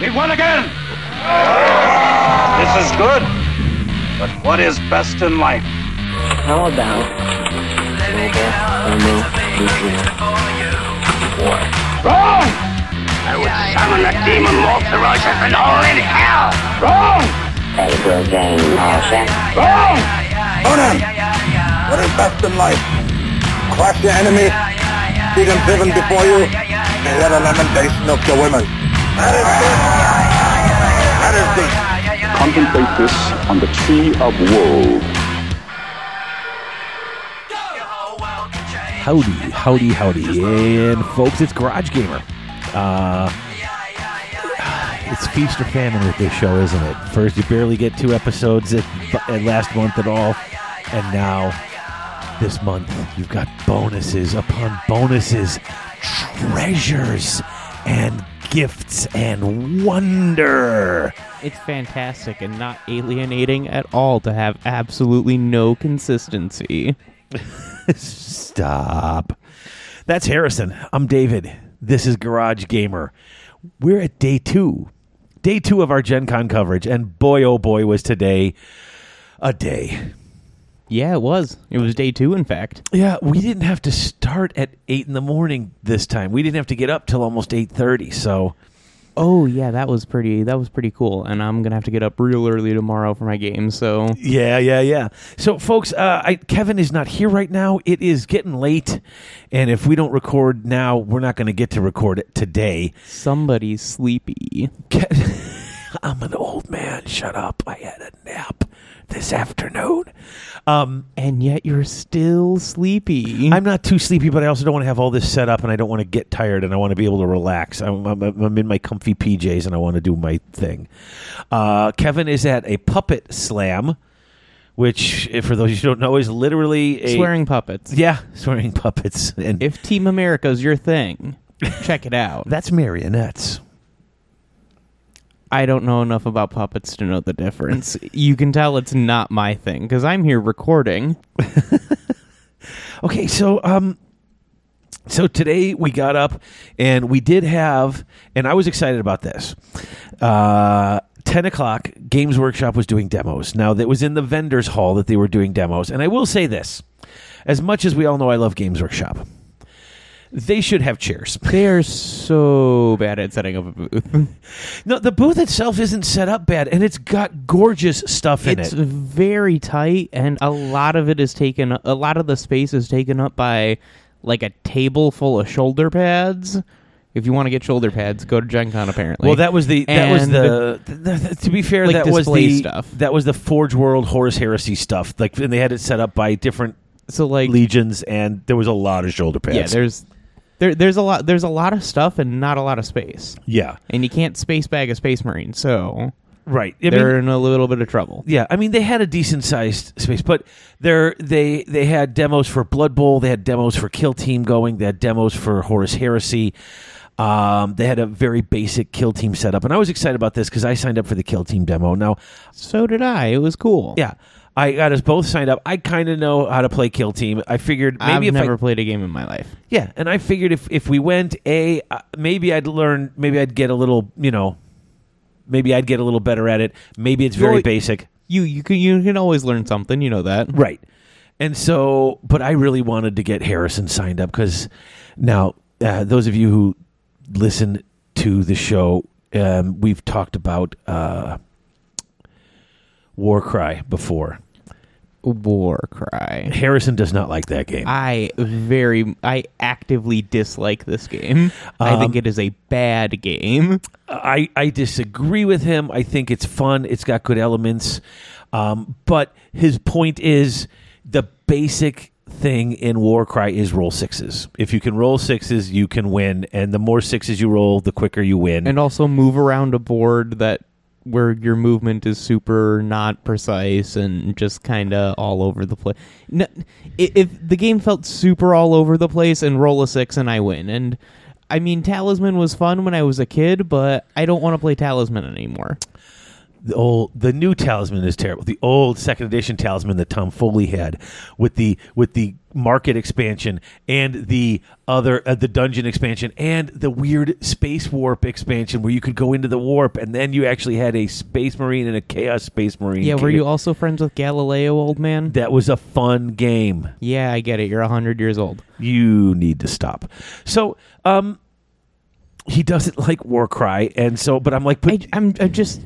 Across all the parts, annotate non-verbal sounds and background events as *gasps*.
We won again! This is good. But what is best in life? How about global thermonuclear war? Wrong! I would summon the demon more ferocious than all in hell! Wrong! Pedro Jane Marshall. Wrong! Conan! What is best in life? Crush your enemy, see them driven before you, and hear the lamentation of your women. Contemplate this on the tree of woe. Howdy, howdy, howdy, and folks, it's Garage Gamer. Uh, it's feast or famine with this show, isn't it? First, you barely get two episodes at, at last month at all, and now this month you've got bonuses upon bonuses, treasures, and gifts and wonder. It's fantastic and not alienating at all to have absolutely no consistency. *laughs* Stop. That's Harrison. I'm David. This is Garage Gamer. We're at day two. Day two of our Gen Con coverage, and boy oh boy was today a day. Yeah, it was. It was day two, in fact. Yeah, we didn't have to start at eight in the morning this time. We didn't have to get up till almost eight thirty. So Oh yeah, that was pretty. That was pretty cool. And I'm gonna have to get up real early tomorrow for my game. So yeah, yeah, yeah. So folks, uh, I, Kevin is not here right now. It is getting late, and if we don't record now, we're not going to get to record it today. somebody's sleepy. Ke- *laughs* I'm an old man. Shut up. I had a nap this afternoon. Um, And yet you're still sleepy. I'm not too sleepy, but I also don't want to have all this set up, and I don't want to get tired, and I want to be able to relax. I'm, I'm, I'm in my comfy PJs, and I want to do my thing. Uh, Kevin is at a puppet slam, which, for those who don't know, is literally a swearing puppets. Yeah, swearing puppets, and If Team America's your thing, check it out. *laughs* that's marionettes. I don't know enough about puppets to know the difference. *laughs* you can tell it's not my thing because I'm here recording. *laughs* Okay, so um so today we got up and we did have and I was excited about this. Uh 10 o'clock, Games Workshop was doing demos. Now, that was in the vendors hall that they were doing demos. And I will say this as much as we all know I love Games Workshop, they should have chairs. *laughs* They're so bad at setting up a booth. *laughs* no, the booth itself isn't set up bad, and it's got gorgeous stuff in it's it. It's very tight, and a lot of it is taken. A lot of the space is taken up by like a table full of shoulder pads. If you want to get shoulder pads, go to Gen Con. Apparently, Well, that was the that was And the, the, the- to be fair Like that was the stuff. that was the Forge World Horus Heresy stuff. Like and they had it set up by different so like legions, and there was a lot of shoulder pads. yeah. There's there there's a lot there's a lot of stuff and not a lot of space, yeah, and you can't space bag a space marine, so right. I they're mean, in a little bit of trouble. yeah, I mean they had a decent sized space, but there they they had demos for Blood Bowl, they had demos for Kill Team going, they had demos for Horus Heresy. Um, they had a very basic kill team setup, and I was excited about this because I signed up for the kill team demo. Now, So did I. It was cool. Yeah, I got us both signed up. I kind of know how to play Kill Team. I figured maybe I've if never I, played a game in my life. yeah, and I figured if if we went a uh, maybe I'd learn, maybe I'd get a little, you know, maybe I'd get a little better at it. Maybe it's very Well, basic, You you can you can always learn something. You know that. right? And so, but I really wanted to get Harrison signed up because now uh, those of you who listen to the show, um, we've talked about uh, Warcry before. War cry. Harrison does not like that game. I very I actively dislike this game. I Um, think it is a bad game. I, I disagree with him. I think it's fun. It's got good elements. Um, but his point is the basic thing in Warcry is roll sixes. If you can roll sixes, you can win. And the more sixes you roll, the quicker you win. And also move around a board that where your movement is super not precise and just kind of all over the place. No, if the game felt super all over the place and roll a six and I win, and I mean Talisman was fun when I was a kid, but I don't want to play Talisman anymore. The old the new talisman is terrible. The old second edition talisman that Tom Foley had with the with the market expansion and the other uh, the dungeon expansion and the weird space warp expansion where you could go into the warp and then you actually had a space marine and a chaos space marine. Yeah, were you also friends with Galileo, old man? That was a fun game. Yeah, I get it. You're hundred years old. You need to stop. So, um he doesn't like Warcry, and so, but I'm like, but I, I'm, I'm just.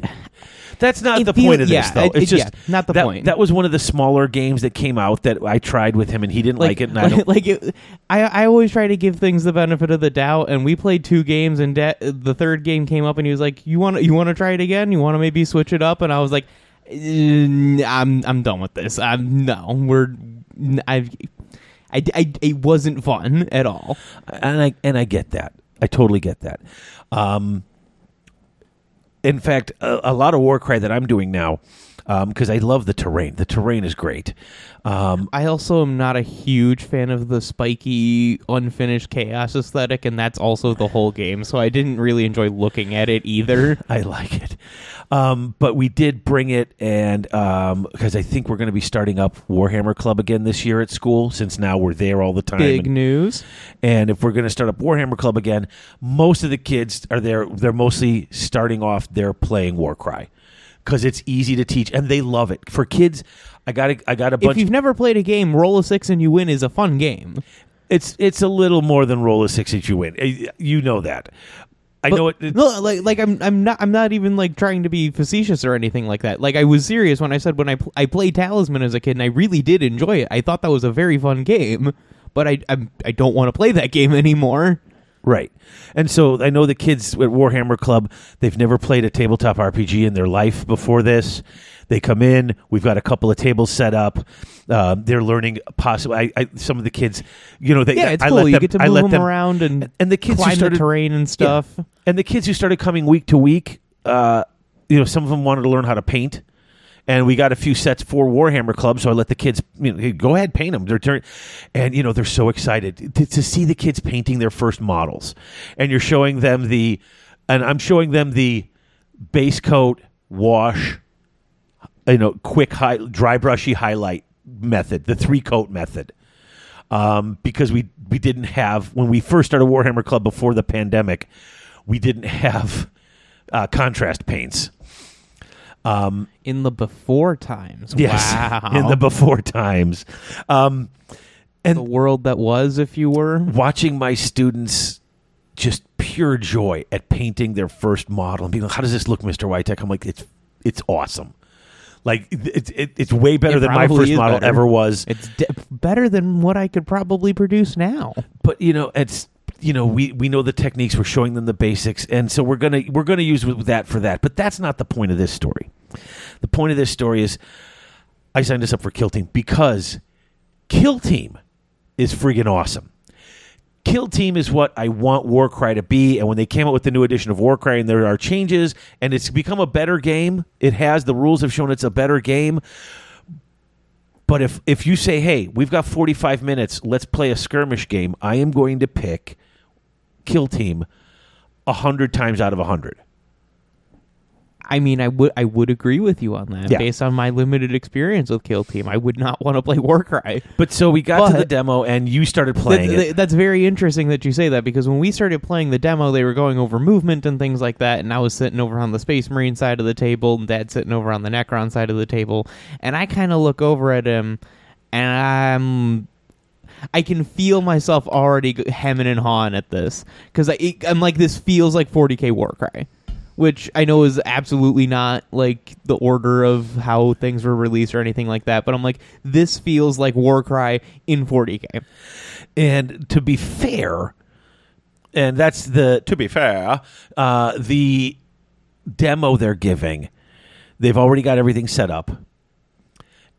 That's not the point of this, yeah, though. it- It's it- just yeah, not the that, point. That was one of the smaller games that came out that I tried with him, and he didn't like, it. And I *laughs* don't. like it, I, I always try to give things the benefit of the doubt, and we played two games, and da- the third game came up, and he was like, "You want to, you want to try it again? You want to maybe switch it up?" And I was like, "Uh, "I'm, I'm done with this. I'm no, we're, I've." I, I, it wasn't fun at all." and I and I get that. I totally get that. Um, in fact, a, a lot of Warcry that I'm doing now, because I love the terrain. The terrain is great. Um, I also am not a huge fan of the spiky, unfinished chaos aesthetic, and that's also the whole game. So I didn't really enjoy looking at it either. *laughs* I like it. Um, but we did bring it, and because I think we're going to be starting up Warhammer Club again this year at school, since now we're there all the time. Big and, news. and if we're going to start up Warhammer Club again, most of the kids are there. They're mostly starting off. They're playing Warcry because it's easy to teach, and they love it. For kids, I got a, I got a If you've never played a game, roll a six and you win is a fun game. it's it's a little more than roll a six if you win. Eh, You know that. I But- know it. No, like like I'm I'm not I'm not even like trying to be facetious or anything like that. Like I was serious when I said when I pl- I played Talisman as a kid and I really did enjoy it. I thought that was a very fun game, but I I'm, I don't want to play that *laughs* game anymore. Right. And so I know the kids at Warhammer Club, they've never played a tabletop RPG in their life before this. They come in, we've got a couple of tables set up. Uh, they're learning possibly. I, I, some of the kids, you know, they, Yeah, it's I cool. let you them, get to move them, them around and and the kids climb started the terrain and stuff. Yeah. And the kids who started coming week to week, uh, you know, some of them wanted to learn how to paint. And we got a few sets for Warhammer Club, so I let the kids you know, go ahead paint them. They're turn, and you know they're so excited to, to see the kids painting their first models, and you're showing them the, and I'm showing them the base coat wash, you know, quick high, dry brushy highlight method, the three coat method um, because we we didn't have when we first started Warhammer Club before the pandemic, we didn't have uh, contrast paints. In the before times, Yes, wow, in the before times, um, and the world that was, if you were. watching my students just pure joy at painting their first model and being like, "How does this look, Mister Whitek?" I'm like, "It's it's awesome." Like it's it, it's way better It than my first model better. ever was. It's de- better than what I could probably produce now. but you know it's you know we we know the techniques we're showing them the basics and so we're gonna we're gonna use that for that but that's not the point of this story the point of this story is i signed us up for kill team because kill team is friggin' awesome Kill Team is what I want Warcry to be, and when they came out with the new edition of Warcry, and there are changes, and it's become a better game. It has the rules have shown it's a better game. But if if you say, "Hey, we've got 45 minutes, let's play a skirmish game," I am going to pick Kill Team a hundred times out of a hundred. I mean, I would I would agree with you on that Yeah. based on my limited experience with Kill Team. I would not want to play Warcry. But so we got to the demo, and you started playing That- it. that's very interesting that you say that because when we started playing the demo, they were going over movement and things like that, and I was sitting over on the Space Marine side of the table, and Dad sitting over on the Necron side of the table, and I kind of look over at him, and I'm. I can feel myself already hemming and hawing at this because I'm like, this feels like 40k Warcry, which I know is absolutely not like the order of how things were released or anything like that. But I'm like, this feels like Warcry in 40k. And to be fair, and that's the to be fair, uh, the demo they're giving, they've already got everything set up,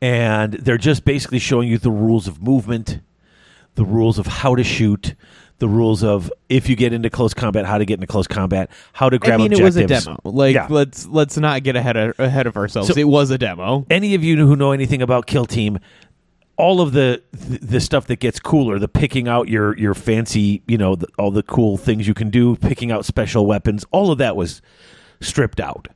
and they're just basically showing you the rules of movement, the rules of how to shoot. The rules of if you get into close combat, how to get into close combat, how to grab I mean, objectives. it was a demo. Like, Yeah. let's let's not get ahead of ahead of ourselves. So- it was a demo. any of you who know anything about Kill Team, all of the the stuff that gets cooler, the picking out your your fancy, you know, the, all the cool things you can do, picking out special weapons, all of that was stripped out.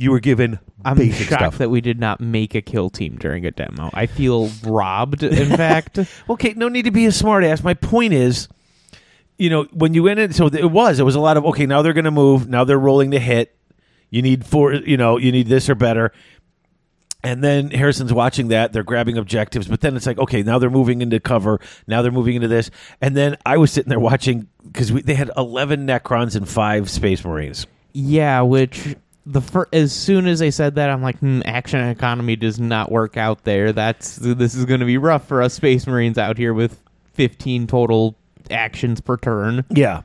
You were given I'm basic shocked stuff. that we did not make a kill team during a demo. I feel robbed. In *laughs* fact, Okay, no need to be a smartass. My point is, you know, when you went in, so it was, it was a lot of okay. Now they're going to move. Now they're rolling to hit. You need four. You know, you need this or better. And then Harrison's watching that. They're grabbing objectives, but then it's like, okay, now they're moving into cover. Now they're moving into this. And then I was sitting there watching because they had eleven Necrons and five Space Marines. yeah. Which the fir- as soon as they said that, I'm like, hmm, action economy does not work out there. That's this is going to be rough for us Space Marines out here with 15 total actions per turn. Yeah.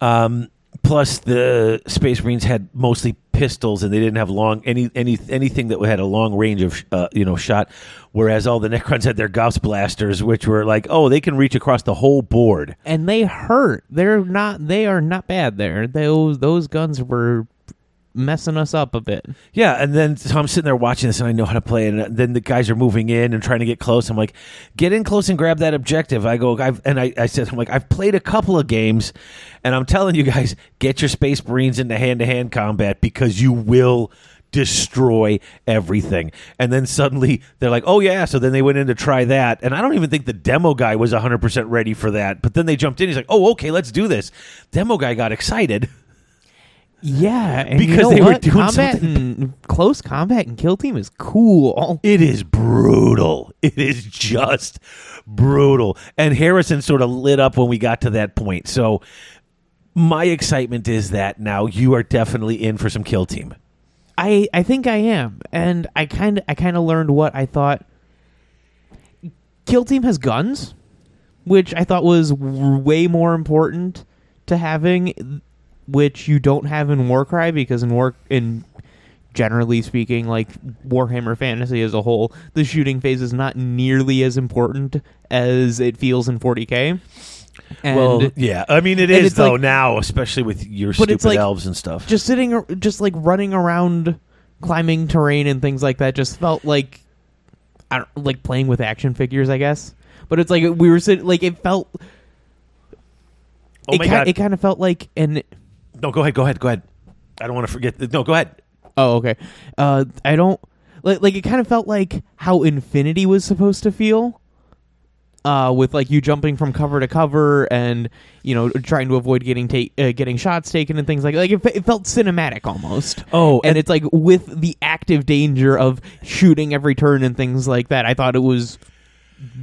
Um, plus, the Space Marines had mostly pistols, and they didn't have long any any anything that had a long range of uh, you know shot. Whereas all the Necrons had their Gauss blasters, which were like, oh, they can reach across the whole board. and they hurt. They're not. They are not bad. There, those those guns were messing us up a bit. Yeah, and then so I'm sitting there watching this, and I know how to play. And then the guys are moving in and trying to get close. I'm like, get in close and grab that objective. I go, I've, and I, I said, I'm like, I've played a couple of games, and I'm telling you guys, get your Space Marines into hand to hand combat because you will destroy everything. And then suddenly they're like, oh yeah. So then they went in to try that, and I don't even think the demo guy was 100 percent ready for that. But then they jumped in. He's like, oh okay, let's do this. Demo guy got excited. Yeah, and you Because know they were doing combat something- and close combat and kill team is cool. *laughs* It is brutal. It is just brutal. And Harrison sort of lit up when we got to that point. So my excitement is that now you are definitely in for some kill team. I I think I am, and I kind of I kind of learned what I thought. Kill team has guns, which I thought was w- way more important to having, which you don't have in Warcry because in War in generally speaking, like Warhammer Fantasy as a whole, the shooting phase is not nearly as important as it feels in 40k. And well, yeah. I mean, it is though like- now, especially with your stupid like- elves and stuff. just sitting just like running around climbing terrain and things like that just felt like I don't, like playing with action figures I guess but it's like we were sitting like it felt oh it, my ki- god! it kind of felt like an no, go ahead. Go ahead. Go ahead. I don't want to forget. No, go ahead. oh okay uh I don't like like it kind of felt like how Infinity was supposed to feel uh, with like you jumping from cover to cover and you know trying to avoid getting ta- uh, getting shots taken and things like like it, fe- it felt cinematic almost. Oh, and, it's like with the active danger of shooting every turn and things like that. I thought it was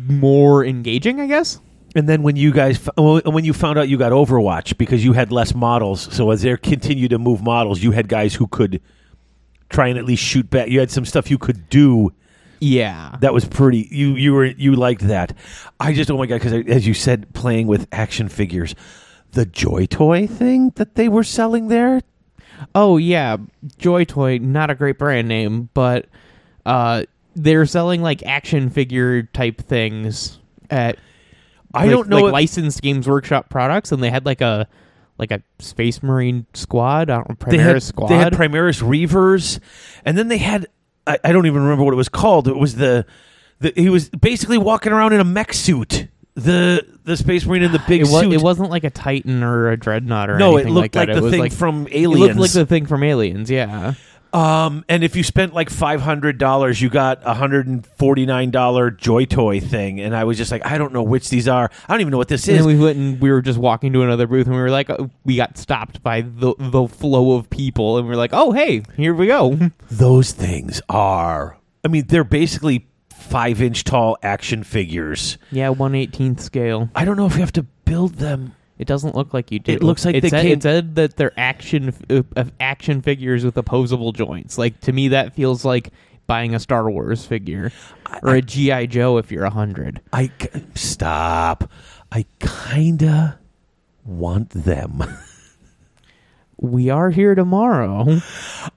more engaging. I guess. And then when you guys, when you found out you got Overwatch because you had less models, so as they continue to move models, you had guys who could try and at least shoot back. You had some stuff you could do Yeah. that was pretty. You you were you liked that. I just oh my god because as you said, playing with action figures, the Joy Toy thing that they were selling there. Oh yeah, Joy Toy, not a great brand name, but uh, they're selling like action figure type things at. I like- don't know like if- licensed Games Workshop products, and they had like a like a Space Marine squad. I don't know, they had squad. they had Primaris Reivers, and then they had I, I don't even remember what it was called. It was the, the he was basically walking around in a mech suit. The the Space Marine in the big it, was, suit. it wasn't like a Titan or a Dreadnought or no, it anything looked like like, that. the it was thing like, from Aliens. It looked like the thing from Aliens. Yeah. Um, and if you spent like five hundred dollars, you got a hundred and forty nine dollar Joy Toy thing, and I was just like, I don't know which these are. I don't even know what this And is. then we went and we were just walking to another booth, and we were like, uh, we got stopped by the the flow of people, and we are like, oh hey, here we go. *laughs* Those things are. I mean, they're basically five inch tall action figures. yeah, one eighteenth scale. I don't know if you have to build them. It doesn't look like you do. It looks like it they said, came- it said that they're action uh, uh, action figures with opposable joints. Like to me, that feels like buying a Star Wars figure or a GI Joe if you're a hundred. I stop. I kinda want them. *laughs* We are here tomorrow.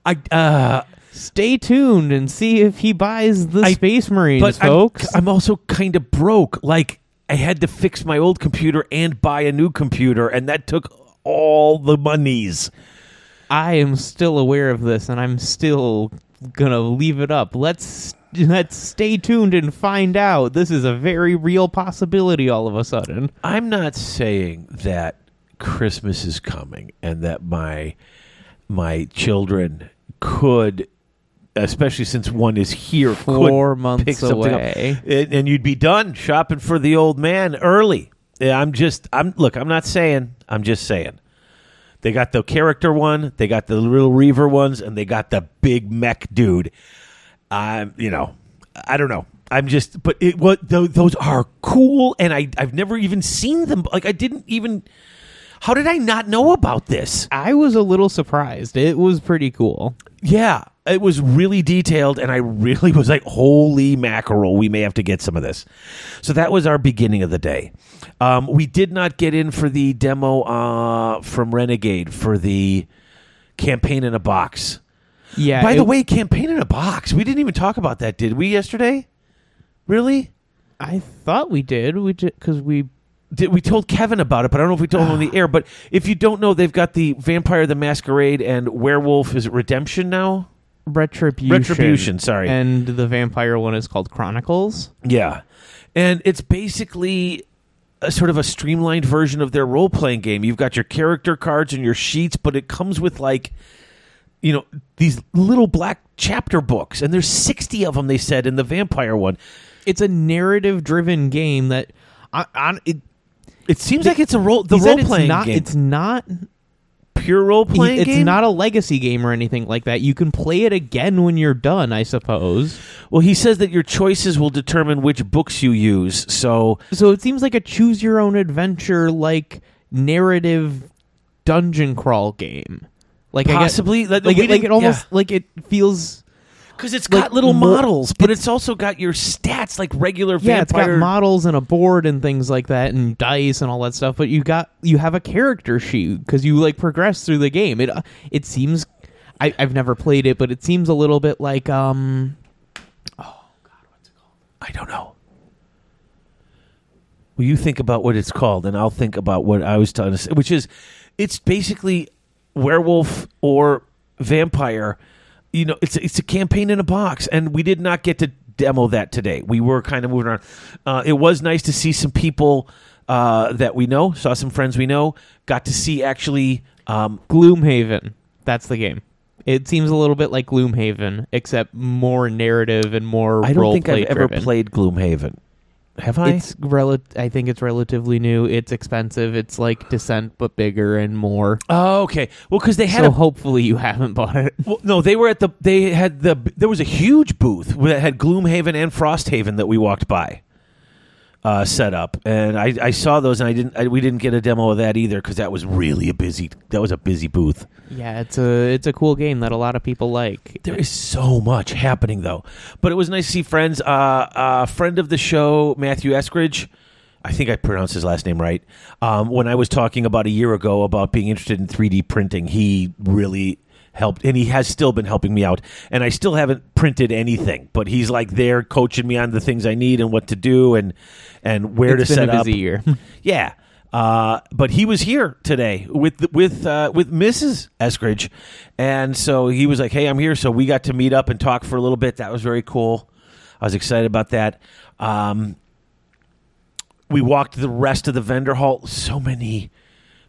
I uh, Stay tuned and see if he buys the I- Space Marines, but I'm- folks. I'm, also kind of broke. Like I had to fix my old computer and buy a new computer, and that took all the monies. I am still aware of this, and I'm still gonna leave it up. Let's let's stay tuned and find out. This is a very real possibility. All of a sudden, I'm not saying that Christmas is coming and that my my children could, especially since one is here, Four months pick something up. away. and, and you'd be done shopping for the old man early. I'm just, I'm look, I'm not saying, I'm just saying. They got the character one, they got the little Reiver ones, and they got the big mech dude. I'm, you know, I don't know. I'm just, but it what tho- those are cool, and I I've never even seen them. Like I didn't even. How did I not know about this? I was a little surprised. It was pretty cool. Yeah, it was really detailed, and I really *laughs* was like, "Holy mackerel! We may have to get some of this." So that was our beginning of the day. Um, we did not get in for the demo uh, from Renegade for the campaign in a box. Yeah. By the way, campaign in a box. We didn't even talk about that, did we? Yesterday, really? I thought we did. We did because we Did, we told Kevin about it, but I don't know if we told him on the *sighs* air. But if you don't know, they've got the Vampire the Masquerade and Werewolf. Is it Redemption now? Retribution. Retribution, sorry. And the vampire one is called Chronicles. Yeah. And it's basically a sort of a streamlined version of their role playing game. You've got your character cards and your sheets, but it comes with like you know these little black chapter books and there's 60 of them they said in the vampire one It's a narrative driven game that I, I, it, it seems like it's a role the role playing not, game It's not. Pure role playing It's game not a legacy game or anything like that. You can play it again when you're done, I suppose. well he says that your choices will determine which books you use so So it seems like a choose your own adventure, like narrative dungeon crawl game. Like I get- Possibly. Like, like, we it, like didn't- it almost yeah. like it feels. Because it's got little more- models but it's also got your stats like regular Yeah, it's got vampire models and a board and things like that, and dice and all that stuff. But you got you have a character sheet because you like progress through the game. It it seems I, I've never played it, but it seems a little bit like um oh god, what's it called? I don't know. Well, you think about what it's called, and I'll think about what I was trying to say, which is it's basically werewolf or vampire. You know, it's it's a campaign in a box, and we did not get to demo that today. We were kind of moving around. Uh, it was nice to see some people uh, that we know, saw some friends we know, got to see actually. Um, Gloomhaven. That's the game. It seems a little bit like Gloomhaven, except more narrative and more. I don't think I've ever driven. played Gloomhaven. Have I? It's rel- I think it's relatively new. It's expensive. It's like Descent, but bigger and more. oh, okay. Well, because they had So a hopefully you haven't bought it. *laughs* Well, no, they were at the. They had the. There was a huge booth that had Gloomhaven and Frosthaven that we walked by, uh, set up, and I, I saw those, and I didn't. I, we didn't get a demo of that either because that was really a busy. That was a busy booth. Yeah, it's a it's a cool game that a lot of people like. There is so much happening though, but it was nice to see friends. Uh, uh, friend of the show, Matthew Eskridge. I think I pronounced his last name right. Um, when I was talking about a year ago about being interested in 3D printing, he really helped, and he has still been helping me out. And I still haven't printed anything, but he's like there coaching me on the things I need and what to do and and where It's to set up. year. *laughs* Yeah. Uh, but he was here today with with uh, with Mrs. Eskridge, and so he was like, "Hey, I'm here." So we got to meet up and talk for a little bit. That was very cool. I was excited about that. Um, we walked the rest of the vendor hall. So many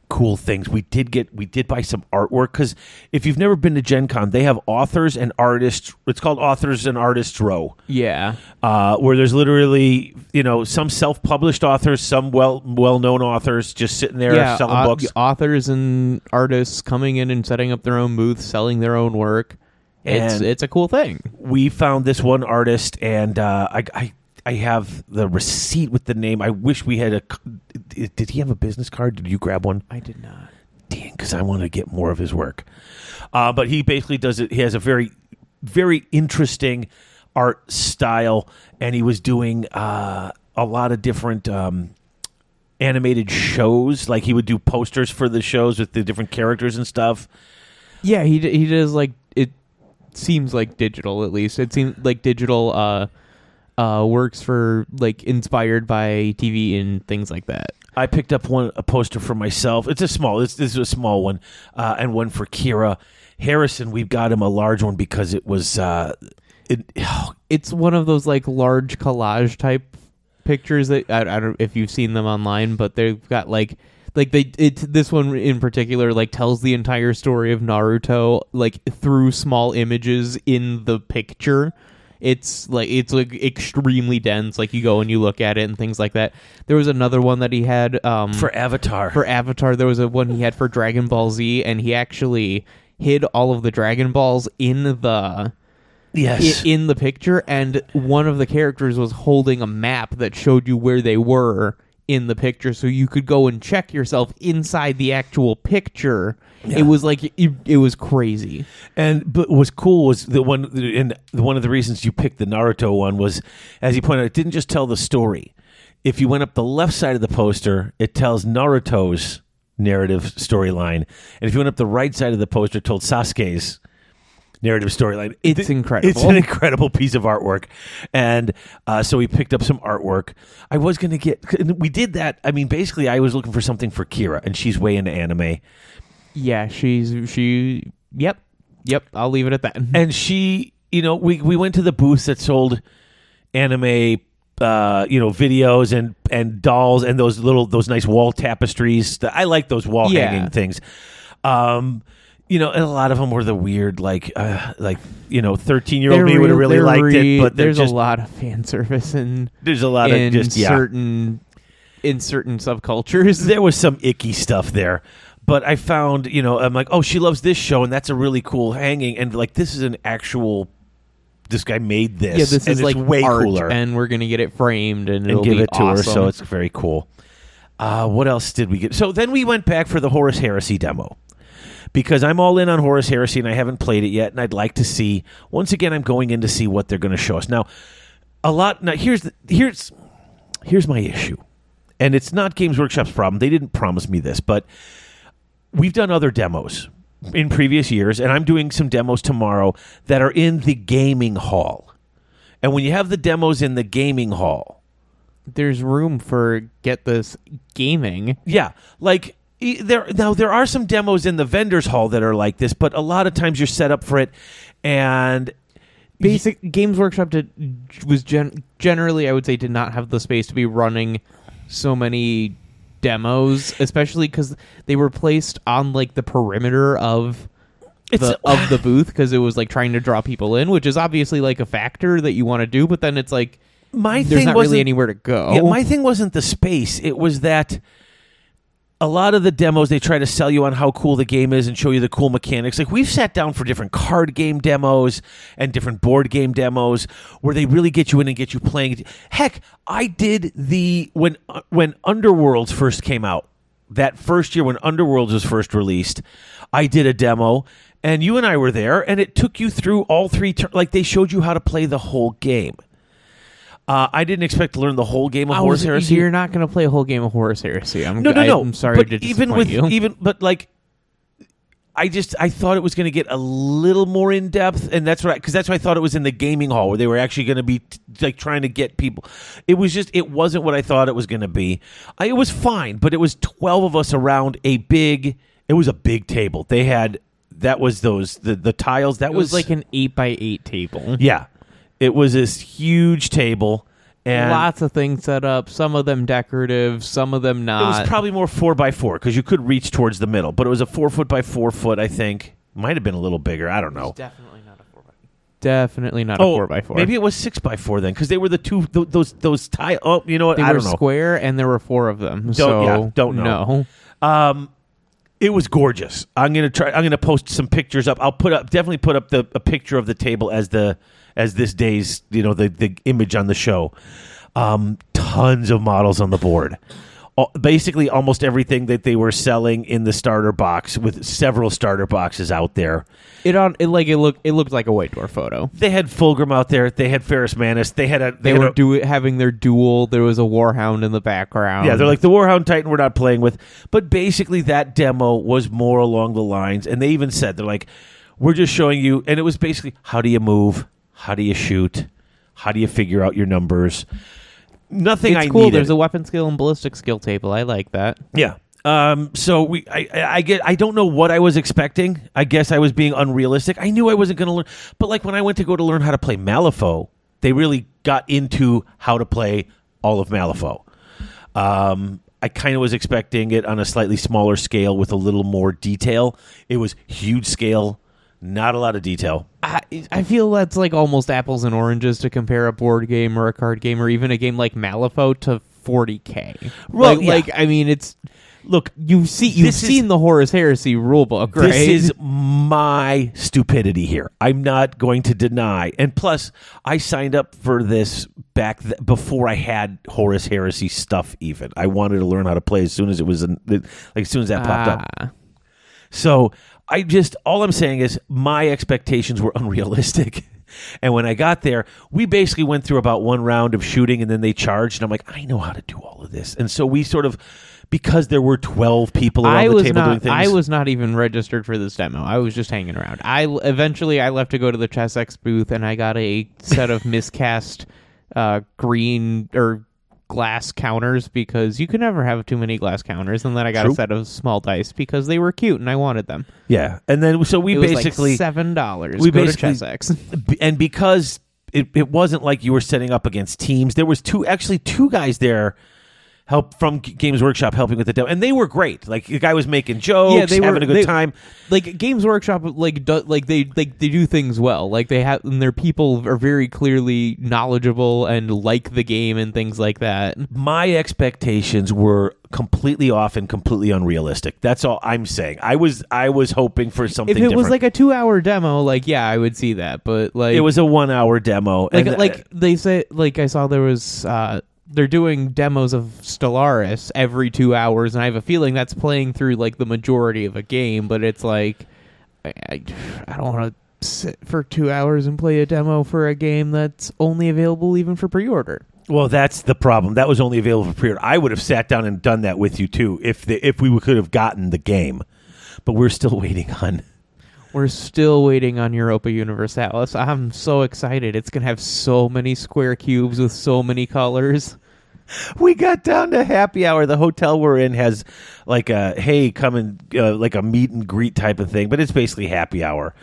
cool things. We did get we did buy some artwork because if you've never been to Gen Con, they have authors and artists. It's called Authors and Artists Row yeah, uh, where there's literally you know some self-published authors, some well well-known authors just sitting there yeah. selling au- books. authors and artists coming in and setting up their own booth, selling their own work. It's it's a cool thing. We found this one artist, and uh, I, I I have the receipt with the name. I wish we had a. Did he have a business card? Did you grab one? I did not. Dang, because I want to get more of his work. Uh, but he basically does it. He has a very, very interesting art style, and he was doing uh, a lot of different um, animated shows. Like he would do posters for the shows with the different characters and stuff. Yeah, he d- he does like it seems like digital at least. It seems like digital uh uh works for like inspired by TV and things like that. I picked up one a poster for myself. It's a small. This, this is a small one, uh, and one for Kira Harrison. We've got him a large one because it was. Uh, it, *sighs* It's one of those like large collage type pictures that I, I don't know if you've seen them online, but they've got like like they it this one in particular like tells the entire story of Naruto like through small images in the picture. It's like it's like extremely dense. Like you go and you look at it and things like that. There was another one that he had um, for Avatar. for Avatar. There was a one he had for Dragon Ball Z, and he actually hid all of the Dragon Balls in the yes, i- in the picture, and one of the characters was holding a map that showed you where they were in the picture, so you could go and check yourself inside the actual picture. It was like it, it was crazy. And but what's cool was the one, and one of the reasons you picked the Naruto one was, as you pointed out, it didn't just tell the story. If you went up the left side of the poster, it tells Naruto's narrative storyline, and if you went up the right side of the poster, it told Sasuke's narrative storyline. It's It- incredible. It's an incredible piece of artwork, and uh, so we picked up some artwork. I was going to get. We did that. I mean, basically, I was looking for something for Kira, and she's way into anime. Yeah, she's she. Yep, yep. I'll leave it at that. *laughs* and she you know we we went to the booth that sold anime uh you know videos and and dolls and those little those nice wall tapestries i like those wall Yeah. hanging things um you know and a lot of them were the weird like uh like you know 13 year old me would have really liked re- it but there's just a lot of fan service and there's a lot of just yeah certain in certain subcultures. there was some icky stuff there but i found you know i'm like oh she loves this show and that's a really cool hanging and like this is an actual this guy made this yeah, this and is it's like way cooler and we're gonna get it framed and, and it'll give be it to her. So it's very cool. Uh, what else did we get? So then we went back for the Horus Heresy demo because I'm all in on Horus Heresy and I haven't played it yet, and I'd like to see. Once again, I'm going in to see what they're going to show us. Now, a lot. Now here's the, here's here's my issue, and it's not Games Workshop's problem. They didn't promise me this, but we've done other demos in previous years, and I'm doing some demos tomorrow that are in the gaming hall. And when you have the demos in the gaming hall, there's room for get this gaming. Yeah, like there now there are some demos in the vendors hall that are like this, but a lot of times you're set up for it, and Basic Games Workshop did, was gen- generally, I would say, did not have the space to be running so many demos, especially because they were placed on like the perimeter of the of the *sighs* booth because it was like trying to draw people in, which is obviously like a factor that you want to do, but then it's like my there's thing not wasn't really anywhere to go. Yeah, my thing wasn't the space; it was that a lot of the demos they try to sell you on how cool the game is and show you the cool mechanics. Like we've sat down for different card game demos and different board game demos where they really get you in and get you playing. Heck, I did the when uh, when Underworlds first came out. That first year when Underworlds was first released, I did a demo and you and I were there and it took you through all three tur- like they showed you how to play the whole game. Uh, I didn't expect to learn the whole game of I Horus was, Heresy. you're not going to play a whole game of Horus Heresy. I'm, No, no, no. I'm sorry but to even with you. even, but like, I just I thought it was going to get a little more in depth, and that's what because that's why I thought it was in the gaming hall where they were actually going to be t- like trying to get people. It was just it wasn't what I thought it was going to be. I, it was fine, but it was twelve of us around a big. It was a big table. They had that was those the the tiles. That it was like an eight by eight table. yeah. It was this huge table, and Lots of things set up. Some of them decorative. Some of them not. It was probably more four by four because you could reach towards the middle, but it was a four foot by four foot. I think might have been a little bigger. I don't know. definitely not a four by. Definitely not Oh, a four by four. maybe it was six by four then because they were the two th- those those tile. Oh, you know what? they I were don't know. square, and there were four of them. Don't- so yeah, don't know. Um, it was gorgeous. I'm gonna try. I'm gonna post some pictures up. I'll put up definitely put up the a picture of the table as the as this day's you know the the image on the show. Um, tons of models on the board. Basically, almost everything that they were selling in the starter box, with several starter boxes out there. It on it like it looked it looked like a White Dwarf photo. They had Fulgrim out there. They had Ferrus Manus. They had a. They had were a- do having their duel. There was a warhound in the background. Yeah, they're like the Warhound Titan we're not playing with. But basically, that demo was more along the lines, and they even said, they're like, we're just showing you, and it was basically, how do you move? How do you shoot? How do you figure out your numbers? Nothing it's I cool. needed. There's a weapon skill and ballistic skill table. I like that. Yeah. Um, so we, I, I get, I don't know what I was expecting. I guess I was being unrealistic. I knew I wasn't going to learn, but like when I went to go to learn how to play Malifaux, they really got into how to play all of Malifaux. Um, I kind of was expecting it on a slightly smaller scale with a little more detail. It was huge scale, not a lot of detail. I, I feel that's like almost apples and oranges to compare a board game or a card game or even a game like Malifaux to 40k. Well, like, yeah. like I mean, it's Look, you've seen you've This is- seen the Horus Heresy rulebook, right? This is my stupidity here. I'm not going to deny. And plus, I signed up for this back th- before I had Horus Heresy stuff. Even I wanted to learn how to play as soon as it was in, like as soon as that popped up. Ah. So I just all I'm saying is my expectations were *laughs* unrealistic. And when I got there, we basically went through about one round of shooting and then they charged and I'm like, I know how to do all of this. And so we sort of because there were 12 people around I the was table doing things. I was not even registered for this demo. I was just hanging around. I eventually I left to go to the Chessex booth and I got a set of *laughs* miscast uh, green or glass counters because you can never have too many glass counters. And then I got True. a set of small dice because they were cute and I wanted them. Yeah. And then so we It was basically like seven dollars. we go basically- to Chessex. B- and because it, it wasn't like you were setting up against teams there was two actually two guys there help from games workshop helping with the demo and they were great like the guy was making jokes yeah, they having were a good they- time Like Games Workshop, like do, like they like they do things well. Like they have, and their people are very clearly knowledgeable and like the game and things like that. my expectations were completely off and completely unrealistic that's all i'm saying i was i was hoping for something if it was like a two-hour demo, like yeah, I would see that. But like it was a one hour demo like and, uh, like they say like I saw there was uh they're doing demos of Stellaris every two hours, and I have a feeling that's playing through like the majority of a game. But it's like I, I, don't want to sit for two hours and play a demo for a game that's only available even for pre-order. Well, that's the problem. That was only available for pre-order. I would have sat down and done that with you too, if the, if we could have gotten the game. But we're still *laughs* waiting on. We're still waiting on Europa Universalis. I'm so excited. It's gonna have so many square cubes with so many colors. *laughs* We got down to happy hour. The hotel we're in has like a hey, come and uh, like a meet and greet type of thing, but it's basically happy hour.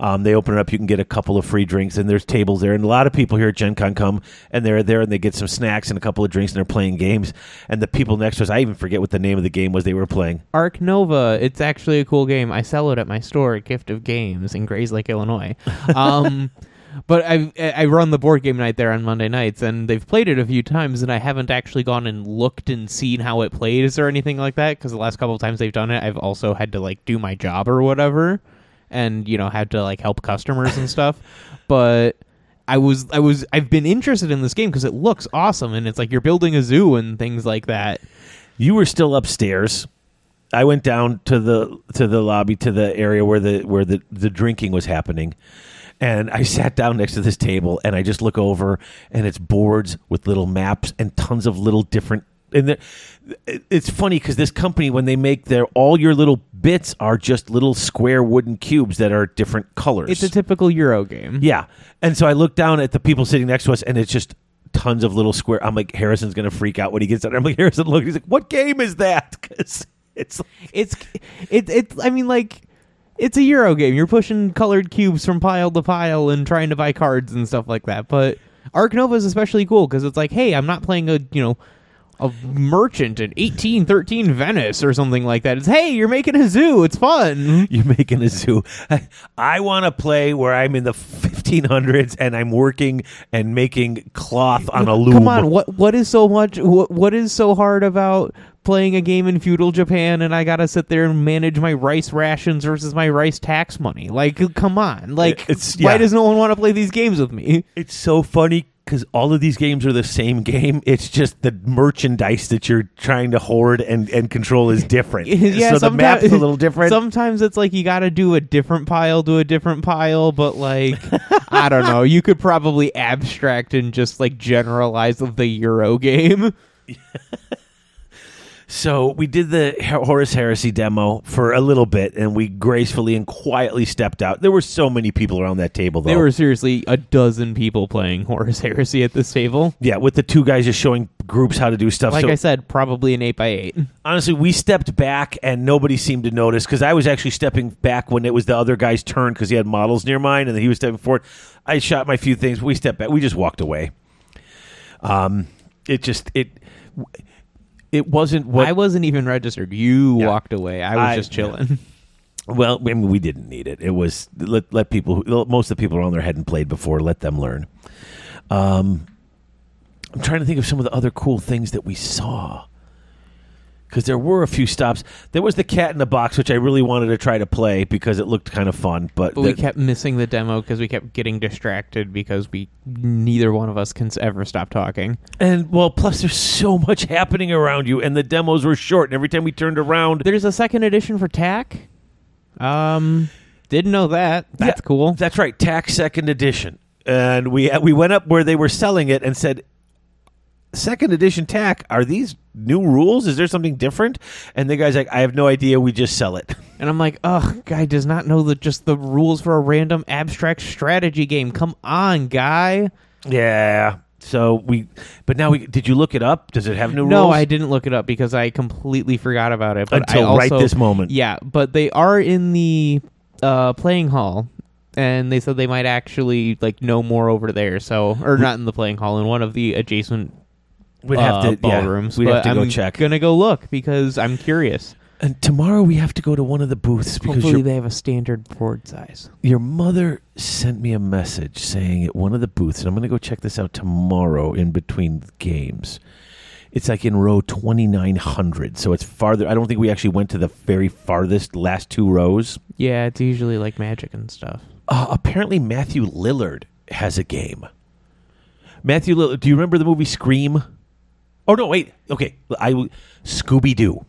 Um, they open it up. You can get a couple of free drinks, and there's tables there. And a lot of people here at Gen Con come, and they're there, and they get some snacks and a couple of drinks, and they're playing games. And the people next to us, I even forget what the name of the game was they were playing. Ark Nova. It's actually a cool game. I sell it at my store, Gift of Games, in Grayslake, Illinois. *laughs* Um, but I I run the board game night there on Monday nights, and they've played it a few times, and I haven't actually gone and looked and seen how it plays or anything like that. Because the last couple of times they've done it, I've also had to like do my job or whatever, and you know had to like help customers and stuff. But I was I was I've been interested in this game because it looks awesome, and it's like you're building a zoo and things like that. You were still upstairs. I went down to the to the lobby to the area where the where the, the drinking was happening. And I sat down next to this table and I just look over and it's boards with little maps and tons of little different and it's funny because this company when they make their all your little bits are just little square wooden cubes that are different colors. It's a typical Euro game. Yeah. And so I look down at the people sitting next to us, and it's just tons of little square. I'm like, Harrison's going to freak out when he gets there. I'm like, Harrison, look. He's like, what game is that? *laughs* Because it's It's it it I mean like it's a Euro game. You're pushing colored cubes from pile to pile and trying to buy cards and stuff like that. But Ark Nova is especially cool because it's like, hey, I'm not playing a you know a merchant in 1813 Venice or something like that. It's hey, you're making a zoo. It's fun. *laughs* you're making a zoo. I, I want to play where I'm in the 1500s and I'm working and making cloth on a loom. Come on, what what is so much? What what is so hard about playing a game in feudal Japan and I gotta sit there and manage my rice rations versus my rice tax money? Like, come on, like, It's- why does no one want to play these games with me? It's so funny because all of these games are the same game. It's just the merchandise that you're trying to hoard and, and control is different. *laughs* yeah, so the map's a little different. Sometimes it's like you got to do a different pile to a different pile, but like *laughs* I don't know, you could probably abstract and just like generalize the Euro game. *laughs* So we did the Horus Heresy demo for a little bit, and we gracefully and quietly stepped out. There were so many people around that table, though. There were seriously a dozen people playing *laughs* Horus Heresy at this table. yeah, with the two guys just showing groups how to do stuff. Like so I said, probably an eight by eight. honestly, we stepped back, and nobody seemed to notice because I was actually stepping back when it was the other guy's turn because he had models near mine, and he was stepping forward. I shot my few things. We stepped back. We just walked away. Um, it just it. It wasn't what I wasn't even registered. You Yeah. walked away. I was I- just chilling. *laughs* Well, I mean, we didn't need it. It was let let people. Most of the people around there hadn't played before. Let them learn. Um, I'm trying to think of some of the other cool things that we saw. Because there were a few stops. There was the cat in the box, which I really wanted to try to play because it looked kind of fun. But, But we kept missing the demo because we kept getting distracted because we neither one of us can ever stop talking. and well, plus there's so much happening around you, and the demos were short. And every time we turned around, There's a second edition for TAC. Um, didn't know that. That's Yeah, cool. That's right, TAC second edition. And we we went up where they were selling it and said, second edition TAC. Are these new rules? Is there something different? And the guy's like, I have no idea. We just sell it. *laughs* And I'm like, ugh, guy does not know the just the rules for a random abstract strategy game. Come on, guy. Yeah. So we, but now we. Did you look it up? Does it have new No, rules? I didn't look it up because I completely forgot about it. But Until I right also- this moment. Yeah, but they are in the uh, playing hall, and they said they might actually like know more over there. So, or not in the playing hall, in one of the adjacent We'd have uh, to yeah, ballrooms. We'd but have to go I'm check. Gonna go look because I'm curious. and tomorrow we have to go to one of the booths because Hopefully, your, they have a standard board size. your mother sent me a message saying at one of the booths, and I'm going to go check this out tomorrow in between games. It's like in row 2900, so it's farther. I don't think we actually went to the very farthest last two rows. Yeah, it's usually like magic and stuff. Uh, apparently, Matthew Lillard has a game. Matthew Lillard, do you remember the movie Scream? Oh no, wait. Okay, I Scooby Doo.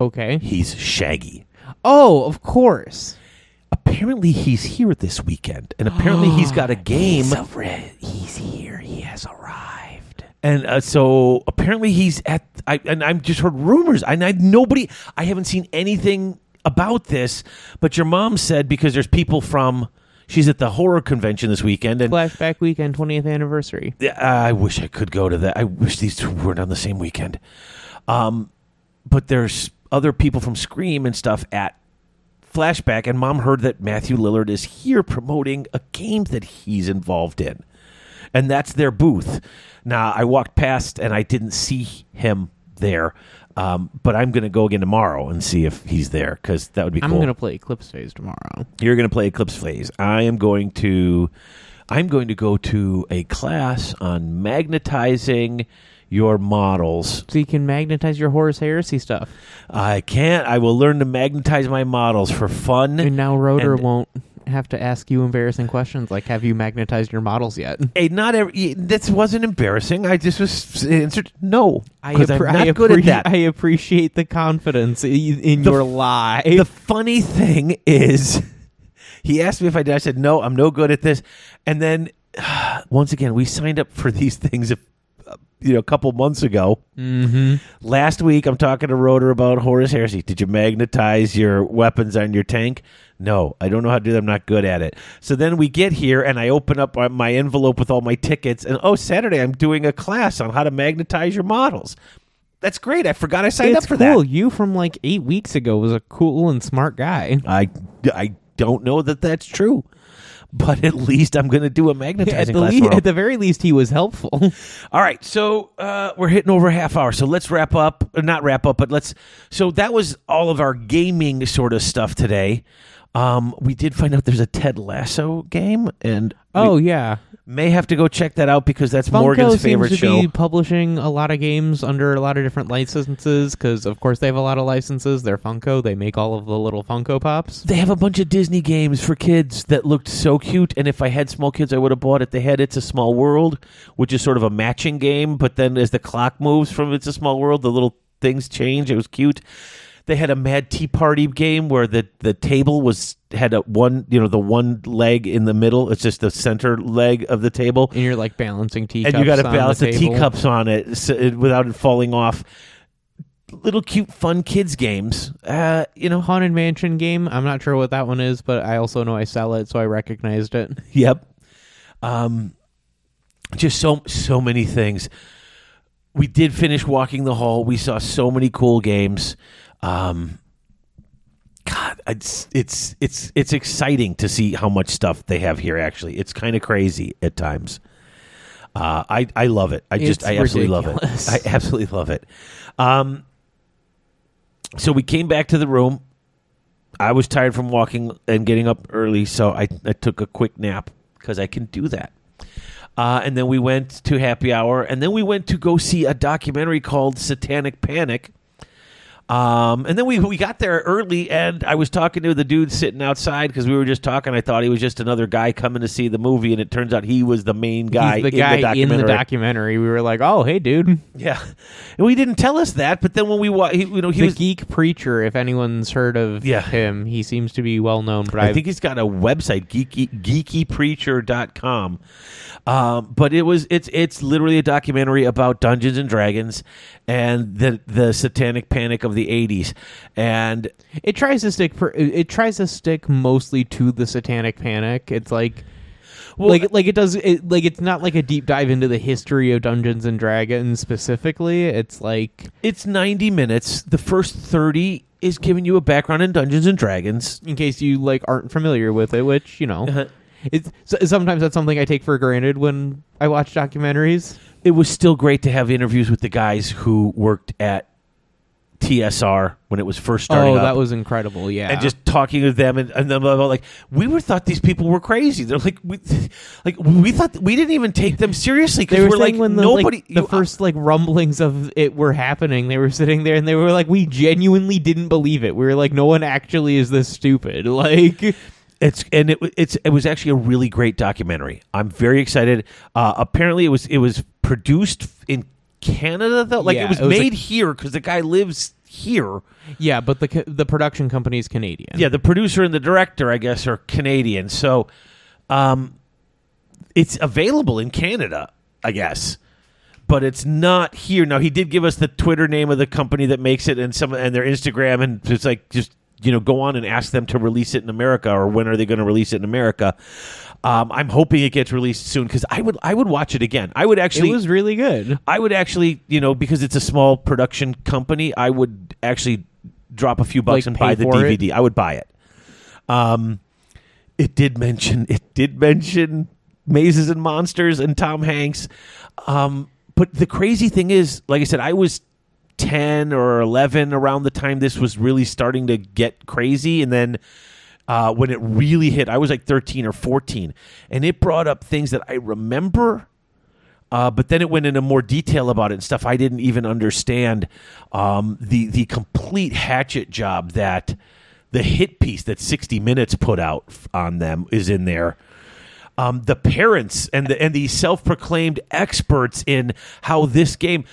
Okay. He's Shaggy. Oh, of course. Apparently, he's here this weekend, and apparently, he's *gasps* got a game. He's here. He has arrived. And uh, so apparently he's at. I and I've just heard rumors. And I nobody. I haven't seen anything about this. But your mom said because there's people from. She's at the horror convention this weekend, and Flashback weekend, 20th anniversary. Yeah, I wish I could go to that. I wish these two weren't on the same weekend. Um, but there's other people from Scream and stuff at Flashback, and Mom heard that Matthew Lillard is here promoting a game that he's involved in, and that's their booth. Now I walked past and I didn't see him there, um, but I'm going to go again tomorrow and see if he's there because that would be I'm cool. gonna play Eclipse Phase tomorrow. You're going to play Eclipse Phase. I am going to I'm going to go to a class on magnetizing your models. So you can magnetize your Horus Heresy stuff. I can't. I will learn to magnetize my models for fun. And now Rotor And- won't have to ask you embarrassing questions like, "Have you magnetized your models yet?" *laughs* Hey, not every. This wasn't embarrassing. I just was answered no I, because I'm not I, good at that. I appreciate the confidence i- in The your lie. the funny thing is, *laughs* he asked me if I did. I said no. I'm no good at this. And then *sighs* once again, we signed up for these things. You know, a couple months ago. mm-hmm. Last week, I'm talking to Rotor about Horus Heresy. Did you magnetize your weapons on your tank? No, I don't know how to do that. I'm not good at it. So then we get here, and I open up my envelope with all my tickets, and oh, Saturday I'm doing a class on how to magnetize your models. That's great. I forgot I signed It's up for cool. that. You from like eight weeks ago was a cool and smart guy. I, I don't know that that's true, but at least I'm going to do a *laughs* At magnetizing the, class le- at the very least, he was helpful. *laughs* All right, so uh, we're hitting over a half hour. So let's wrap up, not wrap up, but let's. So that was all of our gaming sort of stuff today. Um, we did find out there's a Ted Lasso game, and oh we yeah, may have to go check that out because that's Funko Morgan's favorite seems to show. be publishing a lot of games under a lot of different licenses because, of course, they have a lot of licenses. They're Funko. They make all of the little Funko Pops. They have a bunch of Disney games for kids that looked so cute, and if I had small kids, I would have bought it. They had It's a Small World, which is sort of a matching game, but then as the clock moves from It's a Small World, the little things change. It was cute. They had a Mad Tea Party game where the, the table was had a one you know the one leg in the middle. It's just the center leg of the table, And you're like balancing teacups. and you got to balance the, table. teacups on it so it without it falling off. Little cute, fun kids games. Uh, you know, Haunted Mansion game. I'm not sure what that one is, but I also know I sell it, so I recognized it. *laughs* Yep. Um, just so so many things. We did finish walking the hall. We saw so many cool games. Um, God, it's it's it's it's exciting to see how much stuff they have here. Actually, it's kind of crazy at times. Uh, I I love it. I just It's I absolutely love it. I absolutely love it. Um, so we came back to the room. I was tired from walking and getting up early, so I, I took a quick nap because I can do that. Uh, and then we went to happy hour, and then we went to go see a documentary called Satanic Panic. Um, and then we we got there early, and I was talking to the dude sitting outside because we were just talking. I thought he was just another guy coming to see the movie, and it turns out he was the main guy, He's the guy in, the documentary. in the documentary. We were like, "Oh, hey, dude, Yeah, and we didn't tell us that. But then when we wa- he, you know, he the was. geek preacher." If anyone's heard of Yeah. him, he seems to be well known. But I I've- think he's got a website, geeky, geekypreacher.com. Um, but it was it's it's literally a documentary about Dungeons and Dragons and the the satanic panic of the 80s. And it tries to stick. Per, it it tries to stick mostly to the Satanic Panic. It's like. Well, like like it does it, like it's not like a deep dive into the history of Dungeons and Dragons specifically. It's like it's 90 minutes. The first 30 is giving you a background in Dungeons and Dragons. in case you like aren't familiar with it, which you know, Uh-huh. it's sometimes that's something I take for granted when I watch documentaries. It was still great to have interviews with the guys who worked at TSR when it was first starting oh, up. that was incredible! Yeah, and just talking to them and, and them about like we were thought these people were crazy. They're like we, like we thought we didn't even take them seriously because were we're like when the, nobody. like, the you- first like rumblings of it were happening, they were sitting there and they were like, "We genuinely didn't believe it." We were like, "No one actually is this stupid." *laughs* Like, It's and it it's it was actually a really great documentary. I'm very excited. Uh, apparently, it was it was produced in Canada though. Like Yeah, it was it was made a- here because the guy lives here. yeah, but the the production company is Canadian. Yeah, the producer and the director, I guess, are Canadian. So, um, it's available in Canada, I guess, but it's not here. Now, he did give us the Twitter name of the company that makes it and some and their Instagram, and it's like just you know go on and ask them to release it in America or when are they going to release it in America. Um, I'm hoping it gets released soon because I would I would watch it again. I would actually it was really good. I would actually, you know, because it's a small production company, I would actually drop a few bucks Like, and buy the for it? DVD. I would buy it. Um, it did mention *laughs* it did mention mazes and monsters and Tom Hanks. Um, but the crazy thing is, like I said, I was ten or eleven around the time this was really starting to get crazy, and then. Uh, when it really hit, I was like 13 or 14, and it brought up things that I remember uh, but then it went into more detail about it and stuff I didn't even understand. Um, the the complete hatchet job that the hit piece that 60 Minutes put out on them is in there. Um, the parents and the and the self proclaimed experts in how this game,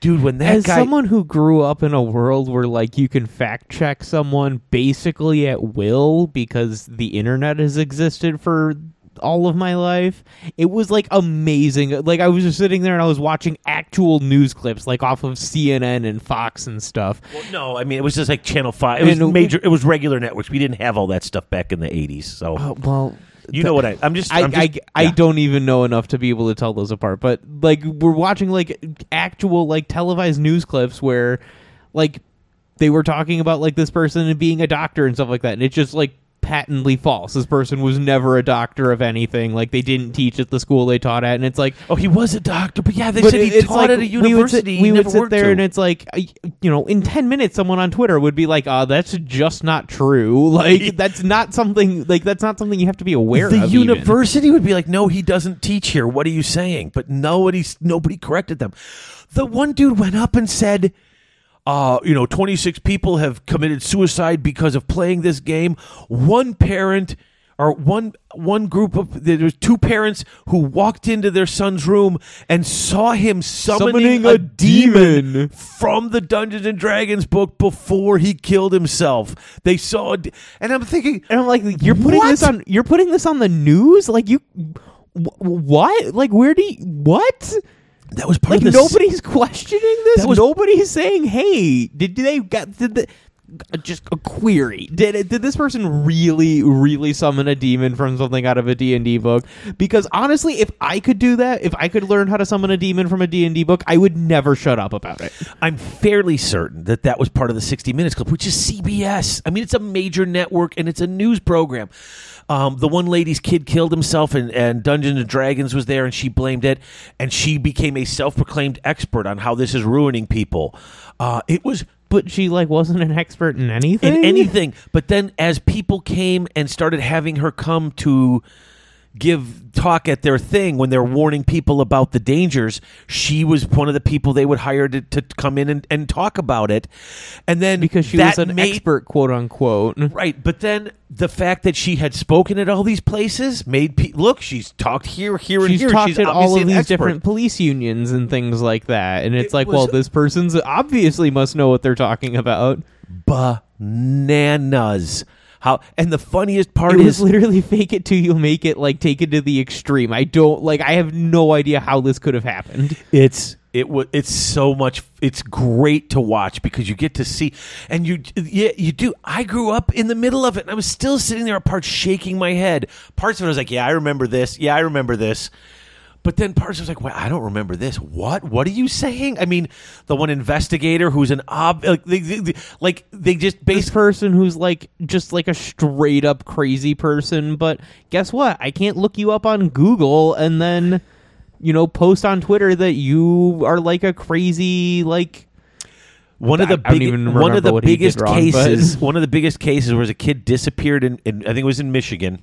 dude. When that As guy, someone who grew up in a world where like you can fact check someone basically at will because the internet has existed for all of my life, it was like amazing. Like I was just sitting there and I was watching actual news clips like off of CNN and Fox and stuff. Well, no, I mean it was just like Channel Five. It was And- major. It was regular networks. We didn't have all that stuff back in the 80s. So Uh, well, you know what I? I'm just. I, I'm just, I, I yeah. don't even know enough to be able to tell those apart. But like we're watching like actual like televised news clips where like they were talking about like this person and being a doctor and stuff like that, and it's just like patently false. This person was never a doctor of anything. Like they didn't teach at the school they taught at, and it's like. Oh, he was a doctor, but yeah, they but said he taught like at a we would university. sit, we would sit there, to. and it's like, you know, in ten minutes, someone on Twitter would be like, "Oh, that's just not true. *laughs* Like, that's not something. Like, that's not something you have to be aware the of." even." university would be like, "No, he doesn't teach here. What are you saying?" But nobody, nobody corrected them. The one dude went up and said, uh, "You know, twenty six people have committed suicide because of playing this game. One parent." Or one one group of there was two parents who walked into their son's room and saw him summoning, Summoning a, a demon, demon. from the Dungeons and Dragons book before he killed himself. They saw, de- and I'm thinking, And I'm like, you're putting What? this on. You're putting this on the news. Like you, wh- what? Like where do you? What? That was part Like of the nobody's *laughs* questioning this. That was- nobody's saying, "Hey, did they got did the just a query. Did it, did this person really really summon a demon from something out of a D&D book? Because honestly, if I could do that, if I could learn how to summon a demon from a D&D book, I would never shut up about it. I'm fairly certain that that was part of the 60 Minutes Club, which is CBS. I mean, it's a major network and it's a news program. Um, the one lady's kid killed himself, and, and Dungeons and Dragons was there, and she blamed it, and she became a self-proclaimed expert on how this is ruining people. Uh, it was But she like wasn't an expert in anything. in anything. But then, as people came and started having her come to give talk at their thing when they're warning people about the dangers, she was one of the people they would hire to, to come in and, and talk about it. And then because she was an made- expert, quote unquote. Right, but then the fact that she had spoken at all these places made pe- look. She's talked here, here, and She's here. talked she's at all of these expert. different police unions and things like that, and it's It like, was- well, this person's obviously must know what they're talking about. bananas. How and the funniest part It is was literally fake it till you make it, like take it to the extreme. I don't like. I have no idea how this could have happened. It's it was it's so much it's great to watch because you get to see and you yeah you do I grew up in the middle of it and I was still sitting there at parts shaking my head parts of it I was like yeah I remember this yeah I remember this but then I was like well I don't remember this. What? What are you saying? I mean the one investigator who's an ob like they, they, like they just This basically person who's like just like a straight up crazy person, but guess what? I can't look you up on Google and then you know post on Twitter that you are like a crazy like One of the I big, one of the remember what he did biggest wrong, cases, but- *laughs* one of the biggest cases was a kid disappeared in, in I think it was in Michigan,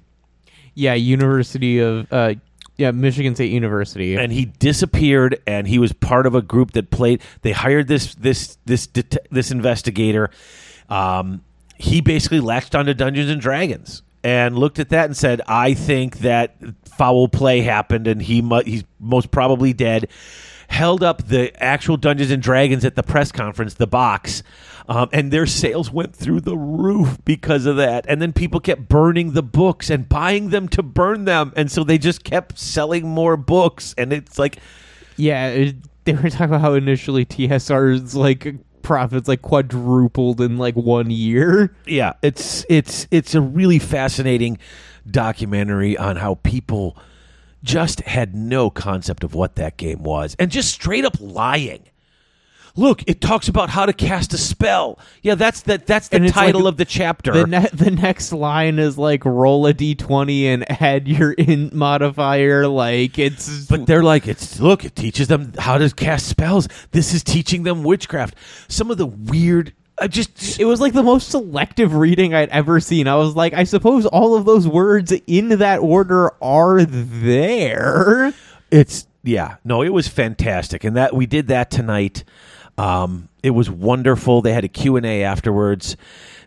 yeah University of uh yeah Michigan State University. and he disappeared, and he was part of a group that played. They hired this this this det- this investigator. Um, he basically latched onto Dungeons and Dragons and looked at that and said, "I think that foul play happened, and he mu- he's most probably dead." Held up the actual Dungeons and Dragons at the press conference, the box, um, and their sales went through the roof because of that. And then people kept burning the books and buying them to burn them, and so they just kept selling more books. And it's like, Yeah, it, they were talking about how initially TSR's like profits like quadrupled in like one year. yeah, it's it's it's a really fascinating documentary on how people just had no concept of what that game was and just straight up lying. Look, it talks about how to cast a spell. Yeah, that's that that's the And title like of the chapter. The ne- the next line is like roll a d20 and add your int modifier. Like it's *laughs* But they're like, it's look, it teaches them how to cast spells. This is teaching them witchcraft. Some of the weird, I just it was like the most selective reading I'd ever seen. I was like, I suppose all of those words in that order are there. it's yeah, no, it was fantastic, and that we did that tonight. Um, it was wonderful. They had a Q and A afterwards,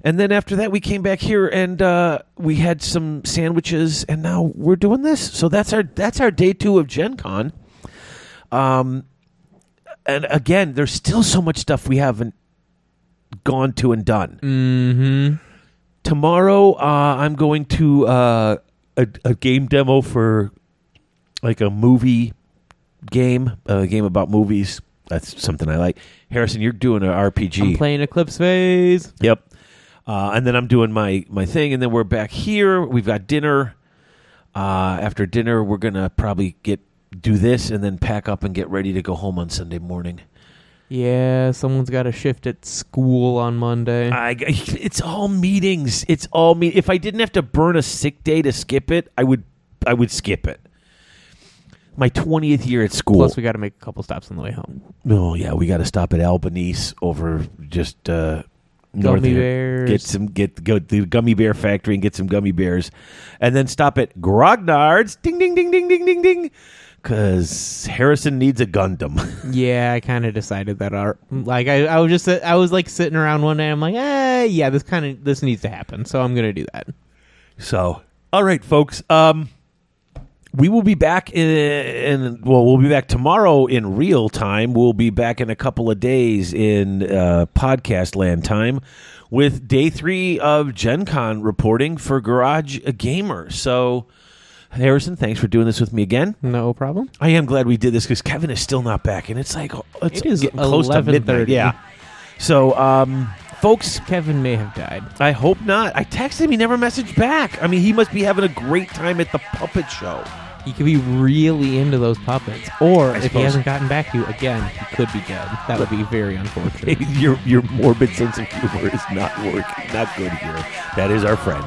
and then after that, we came back here and uh, we had some sandwiches, and now we're doing this. So that's our that's our day two of Gen Con. Um, and again, there's still so much stuff we haven't gone to and done. Mm-hmm. tomorrow uh, i'm going to uh, a, a game demo for like a movie game a game about movies. That's something i like. Harrison you're doing an rpg I'm playing Eclipse Phase. yep. Uh, and then i'm doing my my thing and then we're back here. We've got dinner. Uh, after dinner we're gonna probably get do this and then pack up and get ready to go home on sunday morning Yeah, someone's got a shift at school on Monday. I, it's all meetings. It's all me. If I didn't have to burn a sick day to skip it, I would. I would skip it. My twentieth year at school. Plus, we got to make a couple stops on the way home. oh yeah, we got to stop at Albanese over just uh, north Gummy of here. bears. Get some get go to the gummy bear factory and get some gummy bears, and then stop at Grognard's. Ding ding ding ding ding ding ding. Because Harrison needs a Gundam. *laughs* Yeah, I kind of decided that. Our, like, I, I was just, I was like sitting around one day. I'm like, eh, yeah, this kind of, this needs to happen. So I'm gonna do that. So, all right, folks. Um, we will be back in, in well, we'll be back tomorrow in real time. We'll be back in a couple of days in uh, podcast land time with day three of Gen Con reporting for Garage Gamer. So, Harrison, thanks for doing this with me again. No problem. I am glad we did this because Kevin is still not back, and it's like oh, it's It is getting close to midnight. 11:30. Yeah. So, um, folks. Kevin may have died. I hope not. I texted him. He never messaged back. I mean, he must be having a great time at the puppet show. He could be really into those puppets, or if he hasn't gotten back to you again, he could be dead. That would be very unfortunate. *laughs* your your morbid sense of humor is not working, not good here. That is our friend.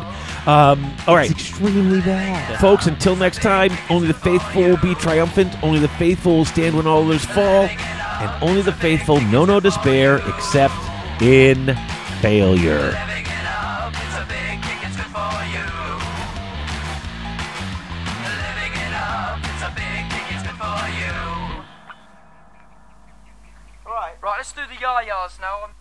Um, all right, It's extremely bad. folks. Until next time, only the faithful will be triumphant. Only the faithful will stand when all others fall, and only the faithful know no despair except in failure. Right, right, let's do the yayas now. I'm